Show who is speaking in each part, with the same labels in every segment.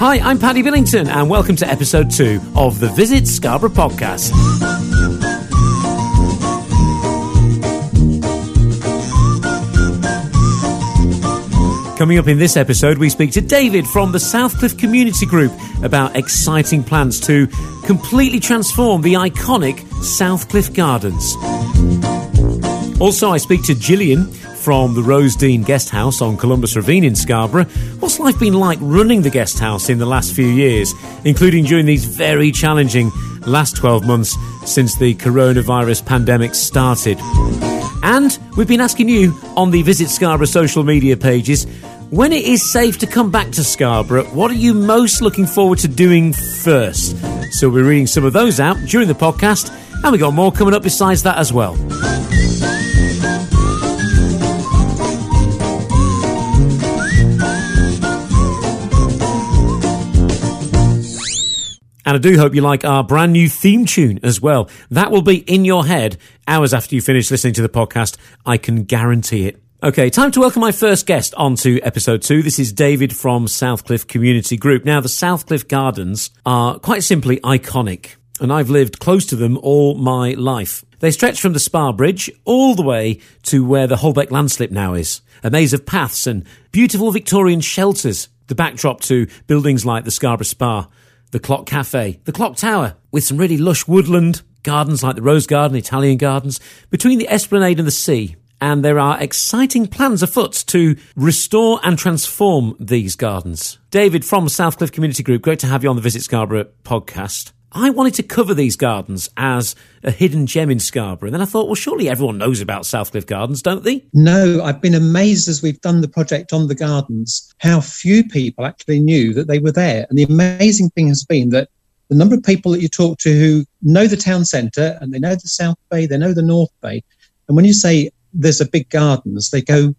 Speaker 1: Hi, I'm Paddy Billington, and welcome to episode two of the Visit Scarborough podcast. Coming up in this episode, we speak to David from the Southcliffe Community Group about exciting plans to completely transform the iconic Southcliffe Gardens. Also, I speak to Gillian from the Rosedean Guest House on Columbus Ravine in Scarborough. What's life been like running the guest house in the last few years, including during these very challenging last 12 months since the coronavirus pandemic started? And we've been asking you on the Visit Scarborough social media pages when it is safe to come back to Scarborough, what are you most looking forward to doing first? So we're reading some of those out during the podcast, and we got more coming up besides that as well. And I do hope you like our brand new theme tune as well. That will be in your head hours after you finish listening to the podcast. I can guarantee it. Okay, time to welcome my first guest onto episode two. This is David from Southcliffe Community Group. Now, the Southcliffe Gardens are quite simply iconic, and I've lived close to them all my life. They stretch from the Spa Bridge all the way to where the Holbeck landslip now is. A maze of paths and beautiful Victorian shelters, the backdrop to buildings like the Scarborough Spa the Clock Cafe, the Clock Tower, with some really lush woodland, gardens like the Rose Garden, Italian Gardens, between the Esplanade and the sea. And there are exciting plans afoot to restore and transform these gardens. David from Southcliffe Community Group, great to have you on the Visit Scarborough podcast. I wanted to cover these gardens as a hidden gem in Scarborough. And then I thought, well, surely everyone knows about Southcliffe Gardens, don't they?
Speaker 2: No, I've been amazed as we've done the project on the gardens, how few people actually knew that they were there. And the amazing thing has been that the number of people that you talk to who know the town centre and they know the South Bay, they know the North Bay. And when you say there's a big gardens, they go,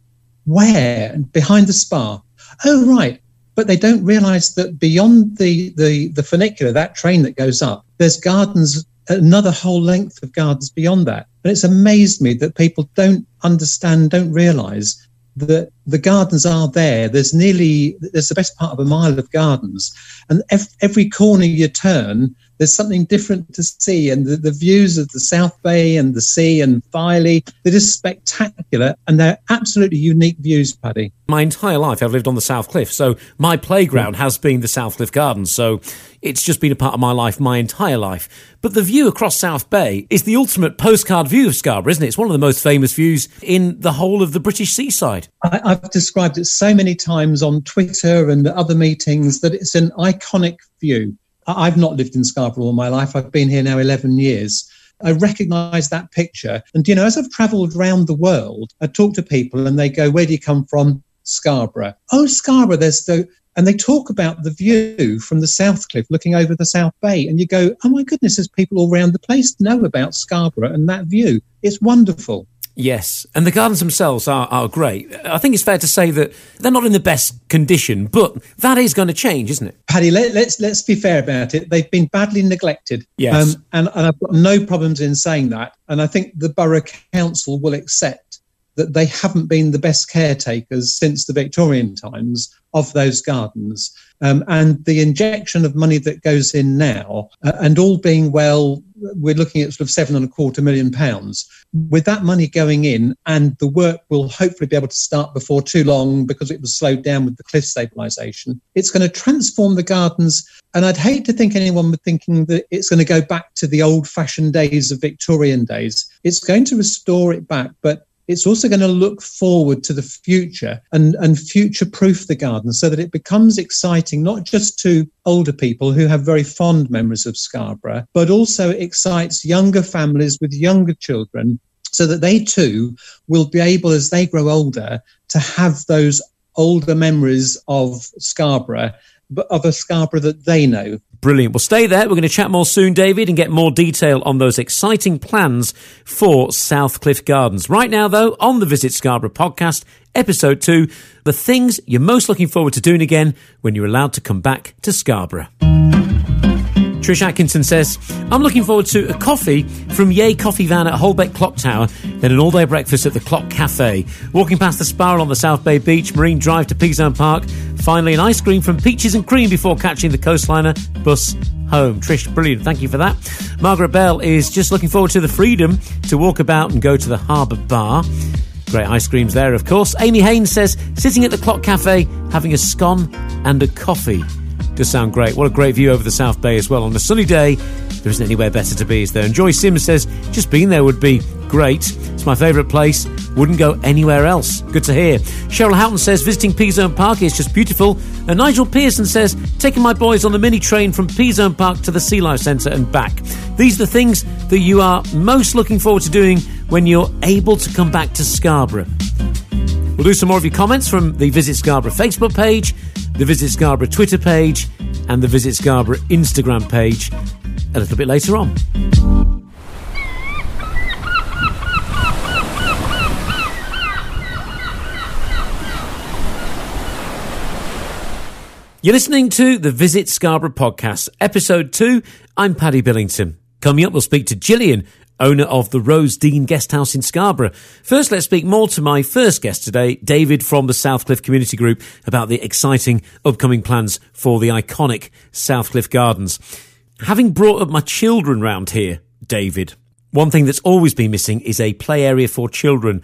Speaker 2: where? Behind the spa. Oh, right but they don't realize that beyond the, the, the funicular, that train that goes up, there's gardens, another whole length of gardens beyond that. And it's amazed me that people don't understand, don't realize that the gardens are there. There's nearly, there's the best part of a mile of gardens. And every corner you turn, there's something different to see. And the, the views of the South Bay and the sea and Filey, they're just spectacular. And they're absolutely unique views, Paddy.
Speaker 1: My entire life, I've lived on the South Cliff. So my playground has been the South Cliff Gardens. So it's just been a part of my life my entire life. But the view across South Bay is the ultimate postcard view of Scarborough, isn't it? It's one of the most famous views in the whole of the British seaside.
Speaker 2: I, I've described it so many times on Twitter and other meetings that it's an iconic view. I've not lived in Scarborough all my life. I've been here now 11 years. I recognize that picture. And, you know, as I've traveled around the world, I talk to people and they go, Where do you come from? Scarborough. Oh, Scarborough, there's the. And they talk about the view from the South Cliff looking over the South Bay. And you go, Oh my goodness, there's people all around the place know about Scarborough and that view. It's wonderful.
Speaker 1: Yes, and the gardens themselves are, are great. I think it's fair to say that they're not in the best condition, but that is going to change, isn't it?
Speaker 2: Paddy, let, us let's, let's be fair about it. They've been badly neglected.
Speaker 1: Yes, um,
Speaker 2: and, and I've got no problems in saying that. And I think the borough council will accept that they haven't been the best caretakers since the Victorian times of those gardens. Um, and the injection of money that goes in now, uh, and all being well, we're looking at sort of seven and a quarter million pounds. With that money going in, and the work will hopefully be able to start before too long because it was slowed down with the cliff stabilisation. It's going to transform the gardens. And I'd hate to think anyone would thinking that it's going to go back to the old fashioned days of Victorian days. It's going to restore it back, but it's also going to look forward to the future and, and future proof the garden so that it becomes exciting, not just to older people who have very fond memories of Scarborough, but also excites younger families with younger children so that they too will be able, as they grow older, to have those older memories of Scarborough, a Scarborough that they know.
Speaker 1: Brilliant. Well, stay there. We're going to chat more soon, David, and get more detail on those exciting plans for Southcliffe Gardens. Right now, though, on the Visit Scarborough podcast, episode two, the things you're most looking forward to doing again when you're allowed to come back to Scarborough. Trish Atkinson says, I'm looking forward to a coffee from Yay Coffee Van at Holbeck Clock Tower, then an all day breakfast at the Clock Cafe. Walking past the spiral on the South Bay Beach, Marine Drive to Peasholm Park, finally an ice cream from Peaches and Cream before catching the Coastliner bus home. Trish, brilliant. Thank you for that. Margaret Bell is just looking forward to the freedom to walk about and go to the Harbour Bar. Great ice creams there, of course. Amy Haynes says, sitting at the Clock Cafe, having a scone and a coffee. Does sound great. What a great view over the South Bay as well. On a sunny day, there isn't anywhere better to be, is there? And Joy Sims says, just being there would be great. It's my favourite place. Wouldn't go anywhere else. Good to hear. Cheryl Houghton says, visiting Peasholm Park is just beautiful. And Nigel Pearson says, taking my boys on the mini train from Peasholm Park to the Sea Life Centre and back. These are the things that you are most looking forward to doing when you're able to come back to Scarborough. We'll do some more of your comments from the Visit Scarborough Facebook page, the Visit Scarborough Twitter page, and the Visit Scarborough Instagram page a little bit later on. You're listening to the Visit Scarborough podcast, episode two. I'm Paddy Billington. Coming up, we'll speak to Gillian, owner of the Rose Dean Guesthouse in Scarborough. First, let's speak more to my first guest today, David from the Southcliffe Community Group, about the exciting upcoming plans for the iconic Southcliffe Gardens. Having brought up my children round here, David, one thing that's always been missing is a play area for children.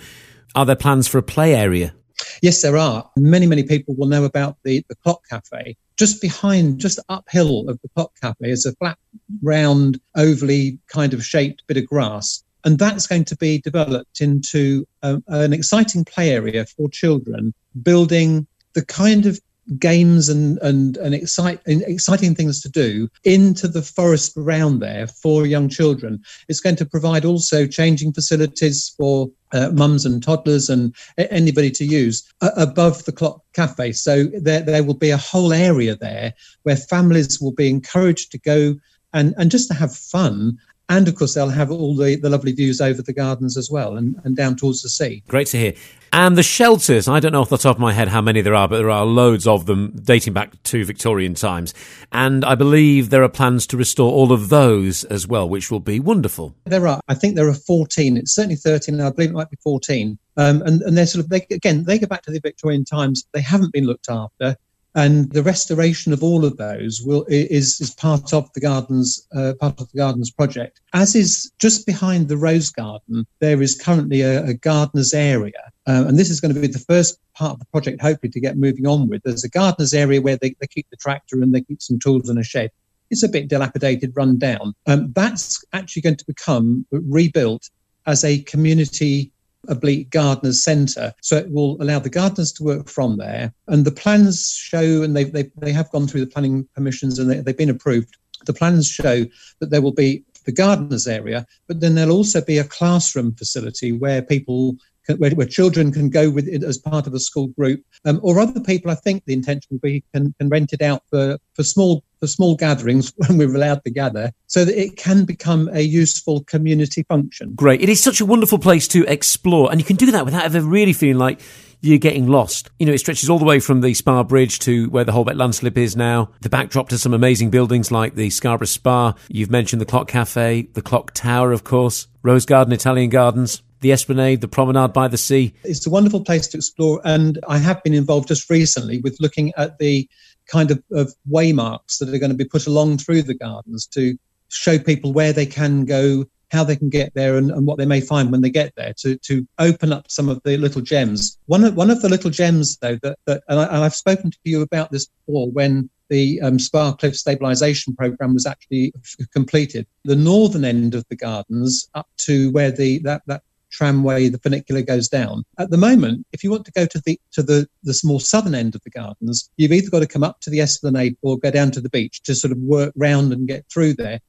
Speaker 1: Are there plans for a play area?
Speaker 2: Yes, there are. Many, many people will know about the, the Clock Cafe. Just behind, just uphill of the Clock Cafe is a flat, round, ovally kind of shaped bit of grass. And that's going to be developed into um, an exciting play area for children, building the kind of games and and and, excite, exciting things to do into the forest around there for young children. It's going to provide also changing facilities for uh, mums and toddlers and anybody to use uh, above the clock cafe. So there there will be a whole area there where families will be encouraged to go and and just to have fun and of course they'll have all the, the lovely views over the gardens as well and, and down towards the sea.
Speaker 1: Great to hear. And the shelters, I don't know off the top of my head how many there are, but there are loads of them dating back to Victorian times. And I believe there are plans to restore all of those as well, which will be wonderful.
Speaker 2: There are, I think there are 14. It's certainly 13, I believe it might be 14. Um, and, and they're sort of, they, again, they go back to the Victorian times. They haven't been looked after and the restoration of all of those will is is part of the gardens uh, part of the gardens project. As is just behind the rose garden, there is currently a, a gardener's area, uh, and this is going to be the first part of the project, hopefully to get moving on with. There's a gardener's area where they, they keep the tractor and they keep some tools in a shed. It's a bit dilapidated, run down. Um, that's actually going to become rebuilt as a community oblique gardeners centre. So it will allow the gardeners to work from there. And the plans show, and they, they, they have gone through the planning permissions and they, they've been approved. The plans show that there will be the gardeners area, but then there'll also be a classroom facility where people where, where, children can go with it as part of a school group, um, or other people. I think the intention will be can, can rent it out for, for small for small gatherings when we're allowed to gather, so that it can become a useful community function.
Speaker 1: Great! It is such a wonderful place to explore, and you can do that without ever really feeling like you're getting lost. You know, it stretches all the way from the Spa Bridge to where the Holbeck landslip is now. The backdrop to some amazing buildings like the Scarborough Spa. You've mentioned the Clock Cafe, the Clock Tower, of course, Rose Garden, Italian Gardens the Esplanade, the promenade by the sea.
Speaker 2: It's a wonderful place to explore. And I have been involved just recently with looking at the kind of, of waymarks that are going to be put along through the gardens to show people where they can go, how they can get there, and, and what they may find when they get there to, to open up some of the little gems. One of, one of the little gems, though, that, that and, I, have spoken to you about this before when the um, Spa Cliff stabilisation programme was actually completed. The northern end of the gardens, up to where the that, that tramway, the funicular goes down. At the moment, if you want to go to the to the the more southern end of the gardens, you've either got to come up to the Esplanade or go down to the beach to sort of work round and get through there.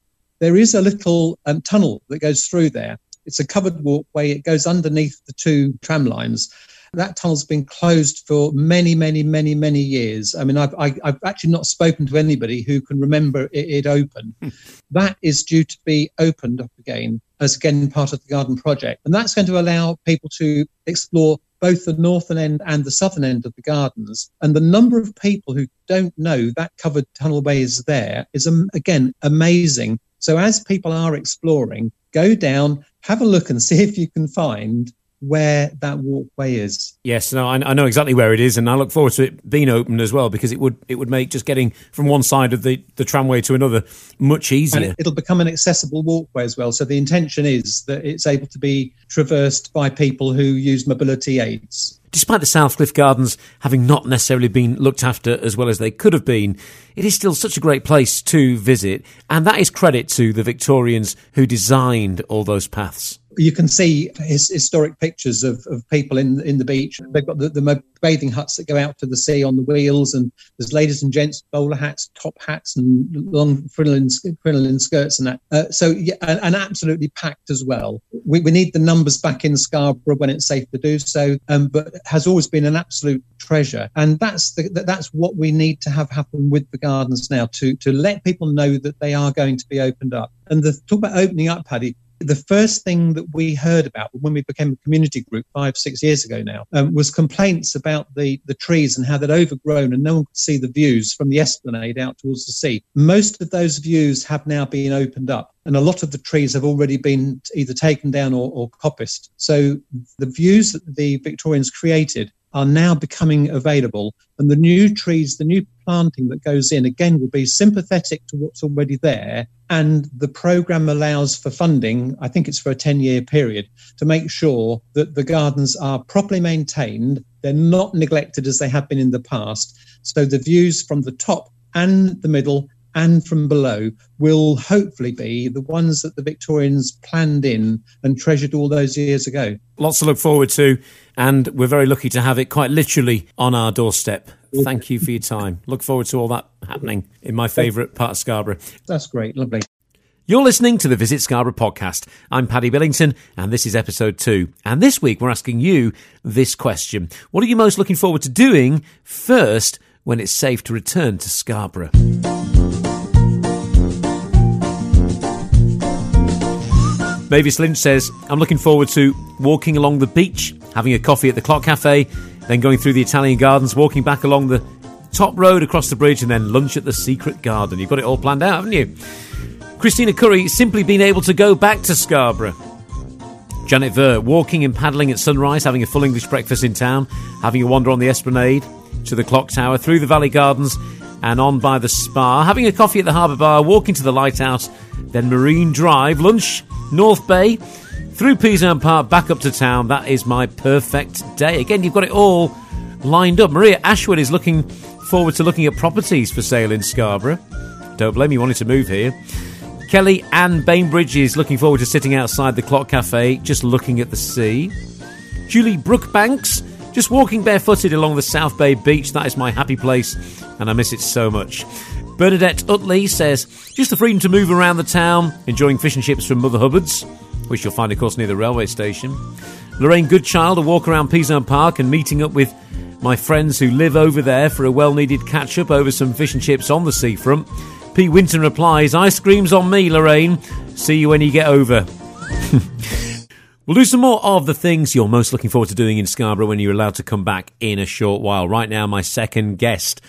Speaker 2: There is a little um, tunnel that goes through there. It's a covered walkway. It goes underneath the two tram lines. That tunnel's been closed for many, many, many, many years. I mean, I've, I, have i have actually not spoken to anybody who can remember it, it opened. Hmm. that is due to be opened up again as again part of the garden project. And that's going to allow people to explore both the northern end and the southern end of the gardens. And the number of people who don't know that covered tunnelway is there is, um, again, amazing. So as people are exploring, go down, have a look and see if you can find where that walkway is.
Speaker 1: Yes, no, I, I, know exactly where it is, and I look forward to it being opened as well because it would it would make just getting from one side of the, the tramway to another much easier.
Speaker 2: And it'll become an accessible walkway as well. So the intention is that it's able to be traversed by people who use mobility aids.
Speaker 1: Despite the Southcliffe Gardens having not necessarily been looked after as well as they could have been, it is still such a great place to visit, and that is credit to the Victorians who designed all those paths
Speaker 2: you can see his, historic pictures of, of people in in the beach. They've got the, the bathing huts that go out to the sea on the wheels, and there's ladies and gents bowler hats, top hats, and long crinoline, crinoline skirts, and that. Uh, so yeah, and, and, absolutely packed as well. We, we need the numbers back in Scarborough when it's safe to do so, um, but has always been an absolute treasure, and that's the, that's what we need to have happen with the gardens now to to let people know that they are going to be opened up. And the talk about opening up, Paddy the first thing that we heard about when we became a community group five, six years ago now um, was complaints about the, the trees and how they'd overgrown and no one could see the views from the esplanade out towards the sea. Most of those views have now been opened up and a lot of the trees have already been either taken down or, or coppiced. So the views that the Victorians created are now becoming available. And the new trees, the new planting that goes in, again, will be sympathetic to what's already there. And the program allows for funding, I think it's for a 10 year period, to make sure that the gardens are properly maintained. They're not neglected as they have been in the past. So the views from the top and the middle and from below will hopefully be the ones that the Victorians planned in and treasured all those years ago.
Speaker 1: Lots to look forward to, and we're very lucky to have it quite literally on our doorstep. Thank you for your time. Look forward to all that happening in my favourite part of Scarborough.
Speaker 2: That's great, lovely.
Speaker 1: You're listening to the Visit Scarborough podcast. I'm Paddy Billington, and this is episode two. And this week we're asking you this question What are you most looking forward to doing first when it's safe to return to Scarborough? Mavis Lynch says, I'm looking forward to walking along the beach, having a coffee at the Clock Cafe, then going through the Italian gardens, walking back along the top road across the bridge, and then lunch at the secret garden. You've got it all planned out, haven't you? Christina Curry, simply being able to go back to Scarborough. Janet Ver, walking and paddling at sunrise, having a full English breakfast in town, having a wander on the esplanade, to the clock tower, through the valley gardens, and on by the spa, having a coffee at the harbour bar, walking to the lighthouse, then Marine Drive, lunch, North Bay, through Peasholm Park, back up to town. That is my perfect day. Again, you've got it all lined up. Maria Ashwood is looking forward to looking at properties for sale in Scarborough. Don't blame me wanting to move here. Kelly Ann Bainbridge is looking forward to sitting outside the Clock Cafe, just looking at the sea. Julie Brookbanks, just walking barefooted along the South Bay beach. That is my happy place, and I miss it so much. Bernadette Utley says, just the freedom to move around the town, enjoying fish and chips from Mother Hubbard's, which you'll find, of course, near the railway station. Lorraine Goodchild, a walk around Peasholm Park and meeting up with my friends who live over there for a well needed catch up over some fish and chips on the seafront. Pete Winton replies, Ice cream's on me, Lorraine. See you when you get over. We'll do some more of the things you're most looking forward to doing in Scarborough when you're allowed to come back in a short while. Right now, my second guest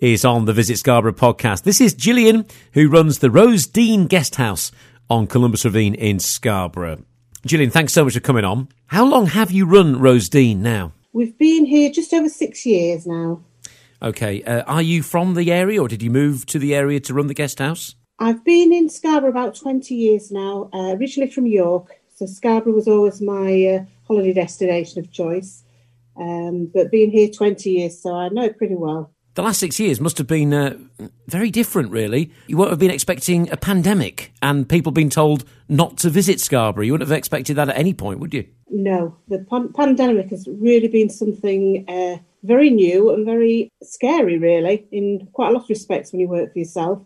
Speaker 1: is on the Visit Scarborough podcast. This is Gillian, who runs the Rose Dean Guest House on Columbus Ravine in Scarborough. Gillian, thanks so much for coming on. How long have you run Rose Dean now?
Speaker 3: We've been here just over six years now.
Speaker 1: Okay. Uh, are you from the area or did you move to the area to run the guest house?
Speaker 3: I've been in Scarborough about 20 years now, uh, originally from York. So Scarborough was always my uh, holiday destination of choice. Um, but being here 20 years, so I know it pretty well
Speaker 1: the last six years must have been uh, very different, really. You won't have been expecting a pandemic and people being told not to visit Scarborough. You wouldn't have expected that at any point, would you?
Speaker 3: No, the pan- pandemic has really been something uh, very new and very scary, really, in quite a lot of respects when you work for yourself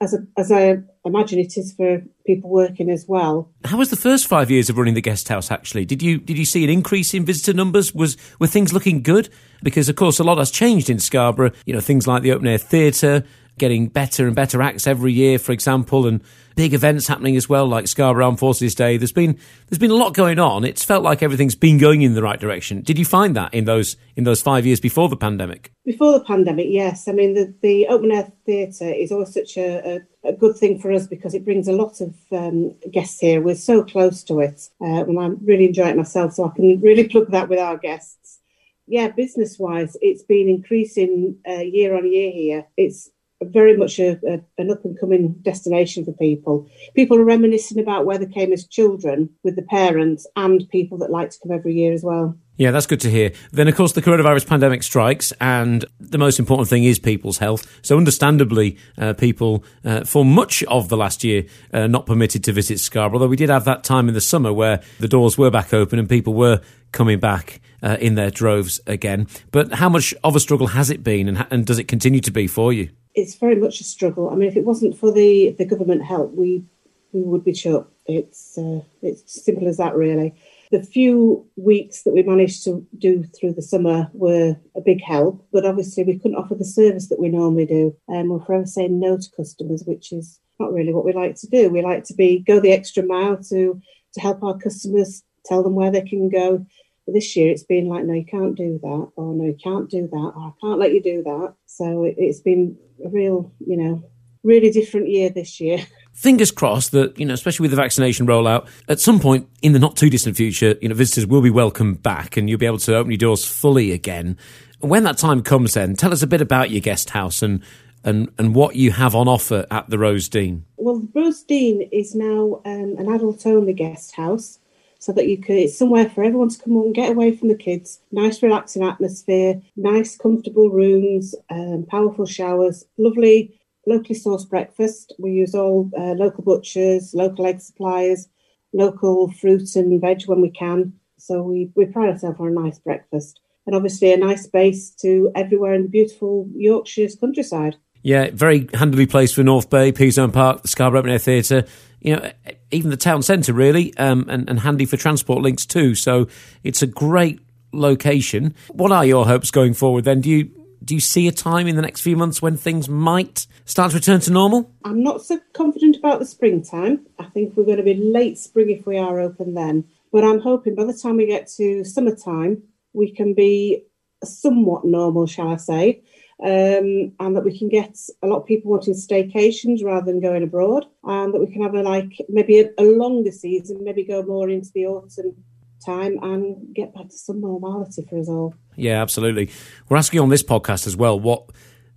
Speaker 3: as, a, as I imagine it is for people working as well.
Speaker 1: How was the first five years of running the guest house? Actually, did you did you see an increase in visitor numbers? Was were things looking good? Because of course a lot has changed in Scarborough. You know things like the open air theatre getting better and better acts every year, for example, and big events happening as well, like Scarborough Armed Forces Day. There's been there's been a lot going on. It's felt like everything's been going in the right direction. Did you find that in those in those five years before the pandemic?
Speaker 3: Before the pandemic, yes. I mean, the, the open air theatre is always such a, a, a, good thing for us because it brings a lot of um, guests here. We're so close to it, uh, and I'm really enjoying it myself. So I can really plug that with our guests. Yeah, business wise, it's been increasing uh, year on year here. It's very much a, a, an up and coming destination for people. People are reminiscing about where they came as children with the parents and people that like to come every year as well.
Speaker 1: Yeah, that's good to hear. Then, of course, the coronavirus pandemic strikes, and the most important thing is people's health. So, understandably, uh, people, uh, for much of the last year, uh, not permitted to visit Scarborough. Although we did have that time in the summer where the doors were back open and people were coming back uh, in their droves again. But how much of a struggle has it been, and, and does it continue to be for you?
Speaker 3: It's very much a struggle. I mean, if it wasn't for the, the government help, we we would be shut. It's uh, it's simple as that, really. The few weeks that we managed to do through the summer were a big help, but obviously we couldn't offer the service that we normally do. And um, we're forever saying no to customers, which is not really what we like to do. We like to be go the extra mile to to help our customers, tell them where they can go, but this year it's been like, no, you can't do that, or no, you can't do that, or I can't let you do that. So it, it's been a real, you know, really different year this year.
Speaker 1: Fingers crossed that, you know, especially with the vaccination rollout, at some point in the not too distant future, you know, visitors will be welcomed back and you'll be able to open your doors fully again. When that time comes then, tell us a bit about your guest house and and, and what you have on offer at the Rose Dean.
Speaker 3: Well, the Rose Dean is now um, an adult only guest house so that you can it's somewhere for everyone to come and get away from the kids. Nice relaxing atmosphere nice comfortable rooms um, powerful showers lovely locally sourced breakfast. We use all uh, local butchers local egg suppliers local fruit and veg when we can. So we, we pride ourselves on a nice breakfast. And obviously a nice base to everywhere in the beautiful yorkshire's countryside
Speaker 1: yeah, very handily placed for North Bay, Peasholm Park, the Scarborough Open Air Theatre, you know, even the town centre really, um, and, and handy for transport links too. So it's a great location. What are your hopes going forward then? Do you do you see a time in the next few months when things might start to return to normal?
Speaker 3: I'm not so confident about the springtime. I think we're going to be late spring if we are open then. But I'm hoping by the time we get to summertime, we can be somewhat normal, shall I say um, and that we can get a lot of people wanting staycations rather than going abroad, and that we can have a like maybe a, a longer season, maybe go more into the autumn time and get back to some normality for us all.
Speaker 1: Yeah, absolutely. We're asking on this podcast as well what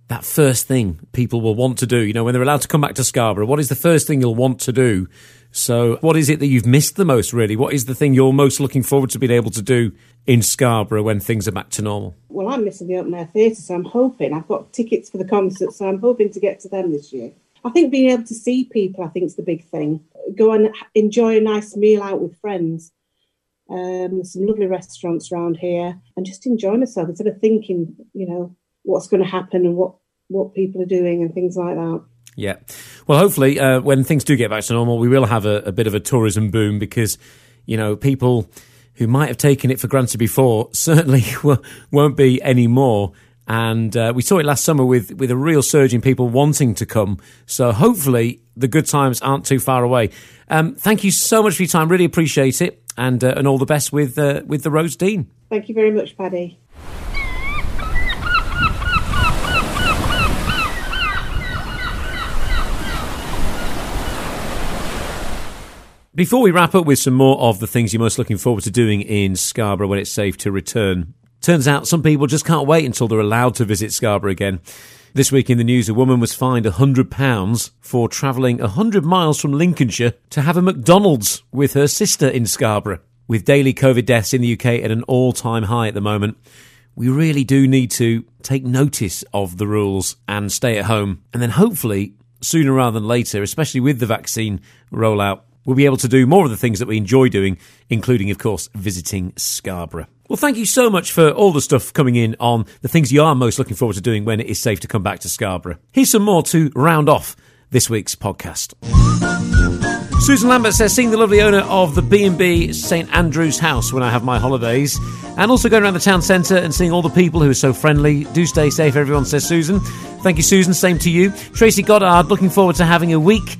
Speaker 1: that first thing people will want to do. You know, when they're allowed to come back to Scarborough, what is the first thing you'll want to do so, what is it that you've missed the most, really? What is the thing you're most looking forward to being able to do in Scarborough when things are back to normal?
Speaker 3: Well, I'm missing the open air theatre, so I'm hoping I've got tickets for the concerts, so I'm hoping to get to them this year. I think being able to see people, I think, is the big thing. Go and enjoy a nice meal out with friends. Um, some lovely restaurants around here, and just enjoy myself instead of thinking, you know, what's going to happen and what what people are doing and things like that.
Speaker 1: Yeah. Well, hopefully, uh, when things do get back to normal, we will have a, a, bit of a tourism boom because, you know, people who might have taken it for granted before certainly won't be anymore. And uh, we saw it last summer with, with a real surge in people wanting to come. So hopefully, the good times aren't too far away. Um, thank you so much for your time. Really appreciate it. And, uh, and all the best with, uh, with the Rose Dean.
Speaker 3: Thank you very much, Paddy.
Speaker 1: Before we wrap up with some more of the things you're most looking forward to doing in Scarborough when it's safe to return, turns out some people just can't wait until they're allowed to visit Scarborough again. This week in the news, a woman was fined £100 for travelling 100 miles from Lincolnshire to have a McDonald's with her sister in Scarborough. With daily COVID deaths in the UK at an all time high at the moment, we really do need to take notice of the rules and stay at home. And then hopefully, sooner rather than later, especially with the vaccine rollout, we'll be able to do more of the things that we enjoy doing, including, of course, visiting Scarborough. Well, thank you so much for all the stuff coming in on the things you are most looking forward to doing when it is safe to come back to Scarborough. Here's some more to round off this week's podcast. Susan Lambert says, seeing the lovely owner of the B&B St Andrew's House when I have my holidays, and also going around the town centre and seeing all the people who are so friendly. Do stay safe, everyone, says Susan. Thank you, Susan. Same to you. Tracy Goddard, looking forward to having a week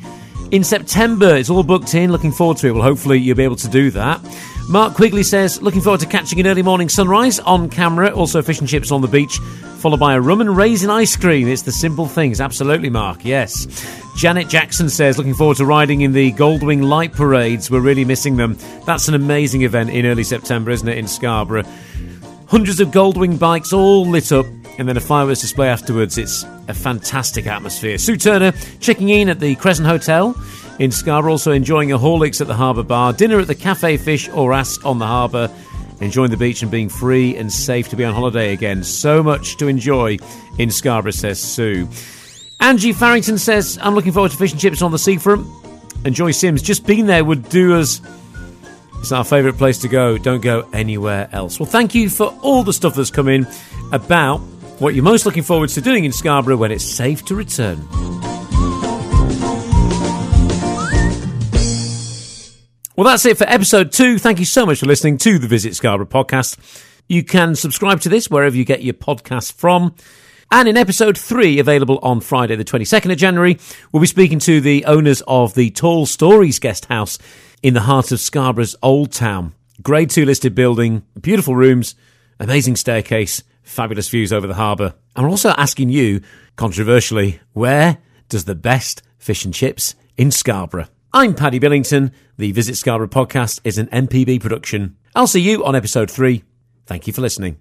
Speaker 1: in September. It's all booked in. Looking forward to it. Well, hopefully you'll be able to do that. Mark Quigley says, looking forward to catching an early morning sunrise on camera. Also, fish and chips on the beach, followed by a rum and raisin ice cream. It's the simple things. Absolutely, Mark. Yes. Janet Jackson says, looking forward to riding in the Goldwing Light Parades. We're really missing them. That's an amazing event in early September, isn't it, in Scarborough? Hundreds of Goldwing bikes all lit up, and then a fireworks display afterwards. It's a fantastic atmosphere. Sue Turner checking in at the Crescent Hotel in Scarborough, also enjoying a Horlicks at the Harbour Bar, dinner at the Cafe Fish or Ass on the harbour, enjoying the beach and being free and safe to be on holiday again. So much to enjoy in Scarborough, says Sue. Angie Farrington says, I'm looking forward to fish and chips on the seafront. And Joy Sims, just being there would do us. It's our favourite place to go. Don't go anywhere else. Well, thank you for all the stuff that's come in about what you're most looking forward to doing in Scarborough when it's safe to return. Well, that's it for episode two. Thank you so much for listening to the Visit Scarborough podcast. You can subscribe to this wherever you get your podcast from. And in episode three, available on Friday, the 22nd of January, we'll be speaking to the owners of the Tall Stories Guest House in the heart of Scarborough's Old Town. Grade two listed building, beautiful rooms, amazing staircase, fabulous views over the harbour. We're also asking you, controversially, where does the best fish and chips in Scarborough? I'm Paddy Billington. The Visit Scarborough podcast is an MPB production. I'll see you on episode three. Thank you for listening.